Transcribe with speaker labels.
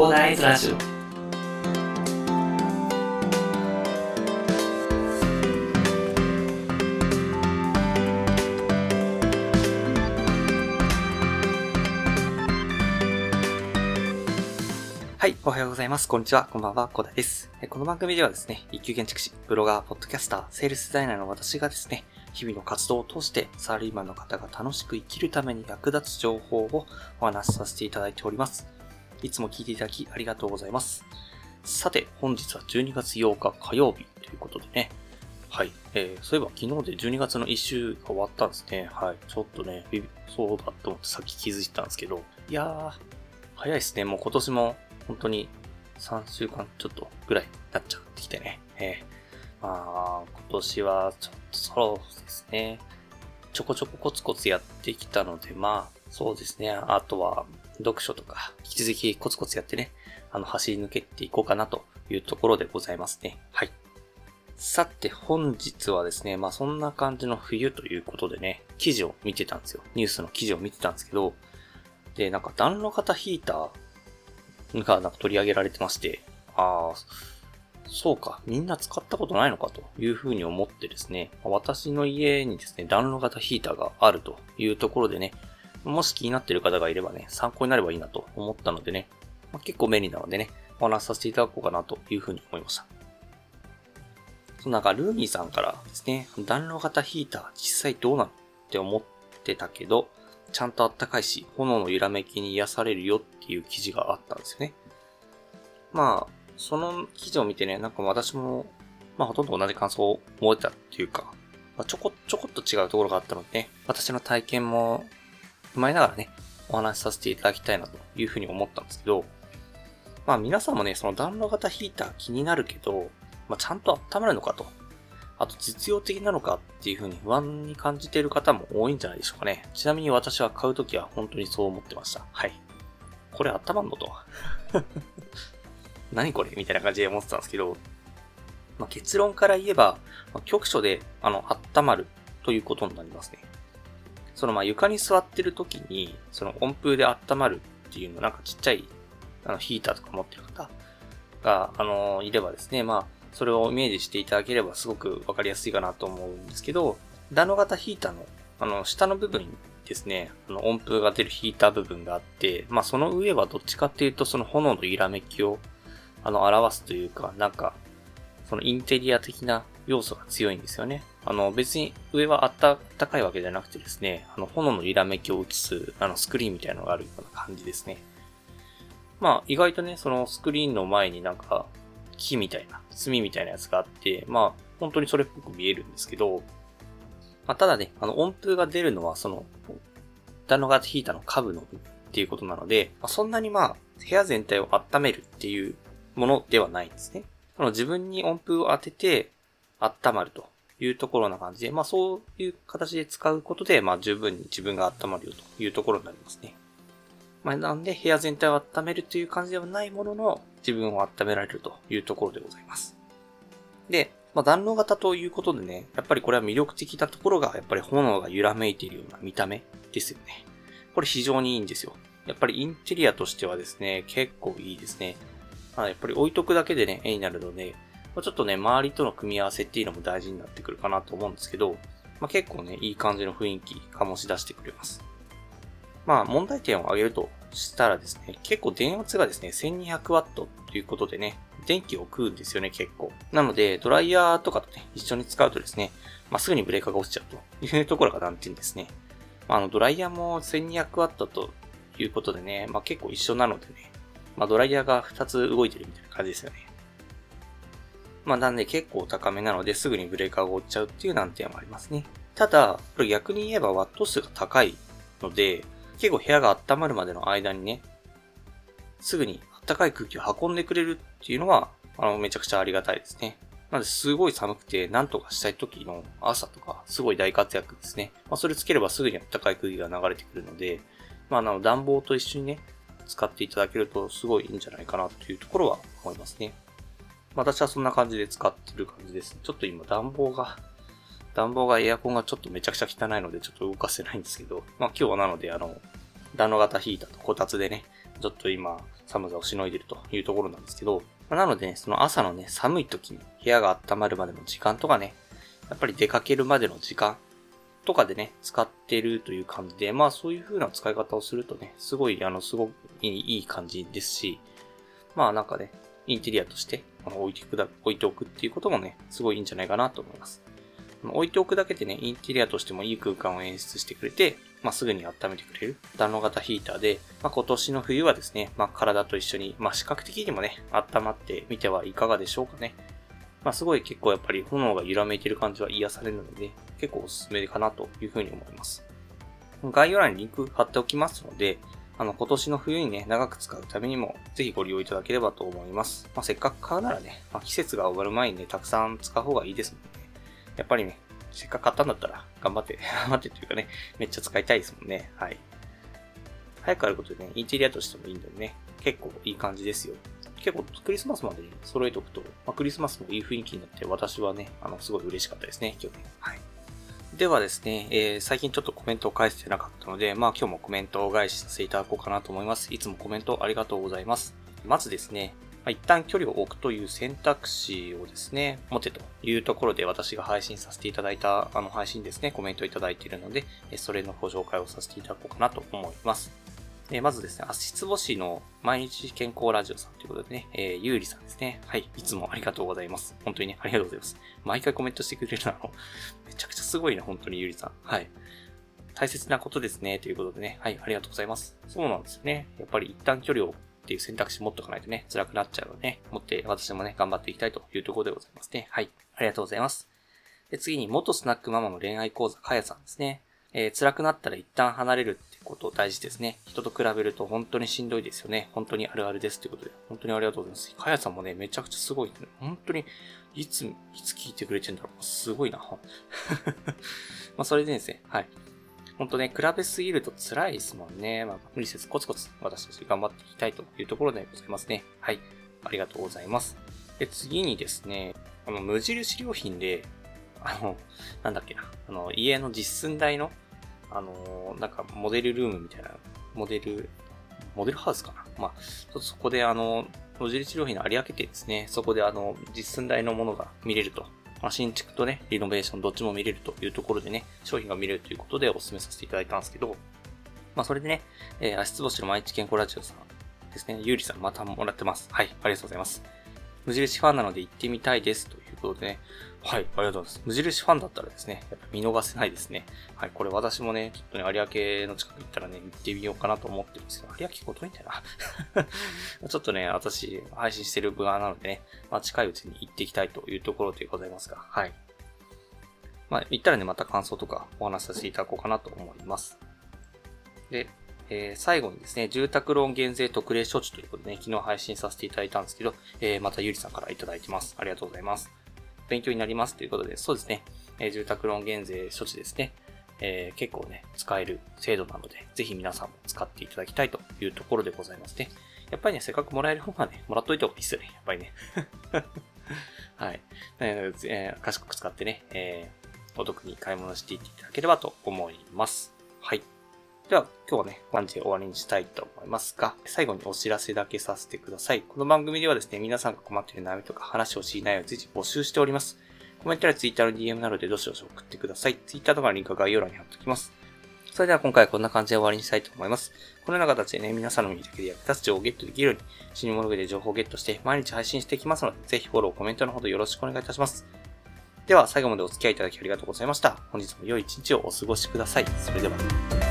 Speaker 1: コーナーイズラジオはい、おはようございます。こんにちは。こんばんは。コーダです。この番組ではですね、一級建築士、ブロガー、ポッドキャスター、セールスデザイナーの私がですね、日々の活動を通してサラリーマンの方が楽しく生きるために役立つ情報をお話しさせていただいております。いつも聞いていただきありがとうございます。さて、本日は12月8日火曜日ということでね、はい。えー、そういえば昨日で12月の1週が終わったんですね。はい。ちょっとね、そうだと思ってさっき気づいたんですけど、いやー、早いですね。もう今年も本当に3週間ちょっとぐらいになっちゃってきてね。えー、まあ、今年はちょっとそうですね。ちょこちょこコツコツやってきたので、まあ、そうですね。あとは、読書とか、引き続きコツコツやってね、あの、走り抜けていこうかなというところでございますね。はい。さて、本日はですね、まあそんな感じの冬ということでね、記事を見てたんですよ。ニュースの記事を見てたんですけど、で、なんか暖炉型ヒーターがなんか取り上げられてまして、ああ、そうか、みんな使ったことないのかというふうに思ってですね、私の家にですね、暖炉型ヒーターがあるというところでね、もし気になっている方がいればね、参考になればいいなと思ったのでね、まあ、結構便利なのでね、お話しさせていただこうかなというふうに思いました。そのなんか、ルーミーさんからですね、暖炉型ヒーター実際どうなのって思ってたけど、ちゃんとあったかいし、炎の揺らめきに癒されるよっていう記事があったんですよね。まあ、その記事を見てね、なんか私も、まあほとんど同じ感想を思えたっていうか、まあ、ちょこ、ちょこっと違うところがあったのでね、私の体験も踏まえながらね、お話しさせていただきたいなというふうに思ったんですけど、まあ皆さんもね、その暖炉型ヒーター気になるけど、まあちゃんと温まるのかと。あと実用的なのかっていう風に不安に感じている方も多いんじゃないでしょうかね。ちなみに私は買うときは本当にそう思ってました。はい。これ温まんのと。何これみたいな感じで思ってたんですけど、まあ、結論から言えば、まあ、局所で、あの、温まるということになりますね。そのまあ床に座ってる時に、その温風で温まるっていうのなんかちっちゃいあのヒーターとか持ってる方が、あの、いればですね、まあ、それをイメージしていただければすごくわかりやすいかなと思うんですけど、暖炉型ヒーターの、あの、下の部分にですね、あの、温風が出るヒーター部分があって、まあ、その上はどっちかっていうと、その炎の揺らめきを、あの、表すというか、なんか、そのインテリア的な要素が強いんですよね。あの、別に上はあったかいわけじゃなくてですね、あの、炎の揺らめきを映す、あの、スクリーンみたいなのがあるような感じですね。まあ、意外とね、そのスクリーンの前になんか、木みたいな、炭みたいなやつがあって、まあ、本当にそれっぽく見えるんですけど、まあ、ただね、あの、温風が出るのは、その、暖炉型ヒーターの下部の部っていうことなので、まあ、そんなにまあ、部屋全体を温めるっていうものではないんですね。その自分に温風を当てて、温まるというところな感じで、まあそういう形で使うことで、まあ十分に自分が温まるよというところになりますね。まあなんで部屋全体を温めるという感じではないものの、自分を温められるというところでございます。で、まあ暖炉型ということでね、やっぱりこれは魅力的なところが、やっぱり炎が揺らめいているような見た目ですよね。これ非常にいいんですよ。やっぱりインテリアとしてはですね、結構いいですね。まあ、やっぱり置いとくだけでね、絵になるので、ちょっとね、周りとの組み合わせっていうのも大事になってくるかなと思うんですけど、まあ、結構ね、いい感じの雰囲気醸し出してくれます。まあ、問題点を挙げるとしたらですね、結構電圧がですね、1200W ということでね、電気を食うんですよね、結構。なので、ドライヤーとかとね、一緒に使うとですね、まあ、すぐにブレーカーが落ちちゃうというところが難点ですね。まあ、あの、ドライヤーも 1200W ということでね、まあ、結構一緒なのでね、まあ、ドライヤーが2つ動いてるみたいな感じですよね。まあ、なんで結構高めなのですぐにブレーカーが落ちちゃうっていう難点もありますね。ただ、これ逆に言えばワット数が高いので、結構部屋が温まるまでの間にね、すぐに暖かい空気を運んでくれるっていうのは、あの、めちゃくちゃありがたいですね。なので、すごい寒くて、なんとかしたい時の朝とか、すごい大活躍ですね。まあ、それつければすぐに暖かい空気が流れてくるので、まあ、あの、暖房と一緒にね、使っていただけるとすごいいいんじゃないかなというところは思いますね。私はそんな感じで使ってる感じです。ちょっと今暖房が、暖房がエアコンがちょっとめちゃくちゃ汚いのでちょっと動かせないんですけど、まあ今日はなのであの、暖炉型ヒーターとこたつでね、ちょっと今、寒さをしのいでるというところなんですけど、まなのでね、その朝のね、寒い時に部屋が温まるまでの時間とかね、やっぱり出かけるまでの時間とかでね、使ってるという感じで、まあそういう風な使い方をするとね、すごい、あの、すごくいい感じですし、まあなんかね、インテリアとして置いてくだ、置いておくっていうこともね、すごいいいんじゃないかなと思います。置いておくだけでね、インテリアとしてもいい空間を演出してくれて、まあ、すぐに温めてくれる暖炉型ヒーターで、まあ、今年の冬はですね、まあ、体と一緒に、まあ、視覚的にもね、温まってみてはいかがでしょうかね。まあ、すごい結構やっぱり炎が揺らめいてる感じは癒されるので、結構おすすめかなというふうに思います。概要欄にリンク貼っておきますので、あの、今年の冬にね、長く使うためにも、ぜひご利用いただければと思います。まあ、せっかく買うならね、まあ、季節が終わる前にね、たくさん使う方がいいですので、ね、やっぱりね、せっかく買ったんだったら、頑張って、頑張ってというかね、めっちゃ使いたいですもんね。はい。早くあることでね、インテリアとしてもいいんでね、結構いい感じですよ。結構クリスマスまでに揃えておくと、まあ、クリスマスもいい雰囲気になって、私はね、あの、すごい嬉しかったですね、今日ね。はい。ではですね、えー、最近ちょっとコメントを返してなかったので、まあ今日もコメントを返しさせていただこうかなと思います。いつもコメントありがとうございます。まずですね、まあ、一旦距離を置くという選択肢をですね、持てというところで私が配信させていただいたあの配信ですね、コメントいただいているので、それのご紹介をさせていただこうかなと思います。えまずですね、足つぼ市の毎日健康ラジオさんということでね、えー、ゆうりさんですね。はい。いつもありがとうございます。本当にね、ありがとうございます。毎回コメントしてくれるなの、めちゃくちゃすごいな、本当にゆうりさん。はい。大切なことですね、ということでね。はい、ありがとうございます。そうなんですよね。やっぱり一旦距離をっていう選択肢持っておかないとね、辛くなっちゃうので、ね、持って私もね、頑張っていきたいというところでございますね。はい。ありがとうございます。で、次に、元スナックママの恋愛講座、かやさんですね。えー、辛くなったら一旦離れること大事ですね。人と比べると本当にしんどいですよね。本当にあるあるですということで、本当にありがとうございます。かやさんもね、めちゃくちゃすごい、ね。本当に、いつ、いつ聞いてくれてんだろう。すごいな。まあ、それでですね、はい。本当ね、比べすぎると辛いですもんね。まあ、無理せずコツコツ私たち頑張っていきたいというところでございますね。はい。ありがとうございます。で、次にですね、あの、無印良品で、あの、なんだっけな、あの、家の実寸大のあのー、なんかモデルルームみたいな、モデル、モデルハウスかな？まあ、ちょっとそこであの、無印良品の有明店ですね、そこであの、実寸大のものが見れると。まあ、新築とね、リノベーションどっちも見れるというところでね、商品が見れるということでお勧めさせていただいたんですけど、まあ、それでね、えー、足つぼしの毎日健康ラジオさんですね、ゆうりさんまたもらってます。はい、ありがとうございます。無印ファンなので行ってみたいですとことでね、はい、ありがとうございます。無印ファンだったらですね、やっぱ見逃せないですね。はい、これ私もね、ちょっとね、有明の近く行ったらね、行ってみようかなと思ってるんですけど、有明結構遠いんだよな。ちょっとね、私、配信してる部側なのでね、まあ近いうちに行っていきたいというところでございますが、はい。まあ、行ったらね、また感想とかお話しさせていただこうかなと思います。で、えー、最後にですね、住宅ローン減税特例措置ということでね、昨日配信させていただいたんですけど、えー、またゆりさんからいただいてます。ありがとうございます。勉強になりますということで、そうですね、え、住宅ローン減税措置ですね。えー、結構ね、使える制度なので、ぜひ皆さんも使っていただきたいというところでございますね。やっぱりね、せっかくもらえる方がね、もらっといた方がいいですよね。やっぱりね。はい。えー、賢く使ってね、えー、お得に買い物していっていただければと思います。はい。では、今日はね、感じで終わりにしたいと思いますが、最後にお知らせだけさせてください。この番組ではですね、皆さんが困っている悩みとか話を知りないを随時募集しております。コメントや Twitter の DM などでどしどし送ってください。Twitter とかのリンクは概要欄に貼っておきます。それでは今回はこんな感じで終わりにしたいと思います。このような形でね、皆さんの身だけで役立つ情報をゲットできるように、死に物具で情報をゲットして毎日配信していきますので、ぜひフォロー、コメントのほどよろしくお願いいたします。では、最後までお付き合いいただきありがとうございました。本日も良い一日をお過ごしください。それでは。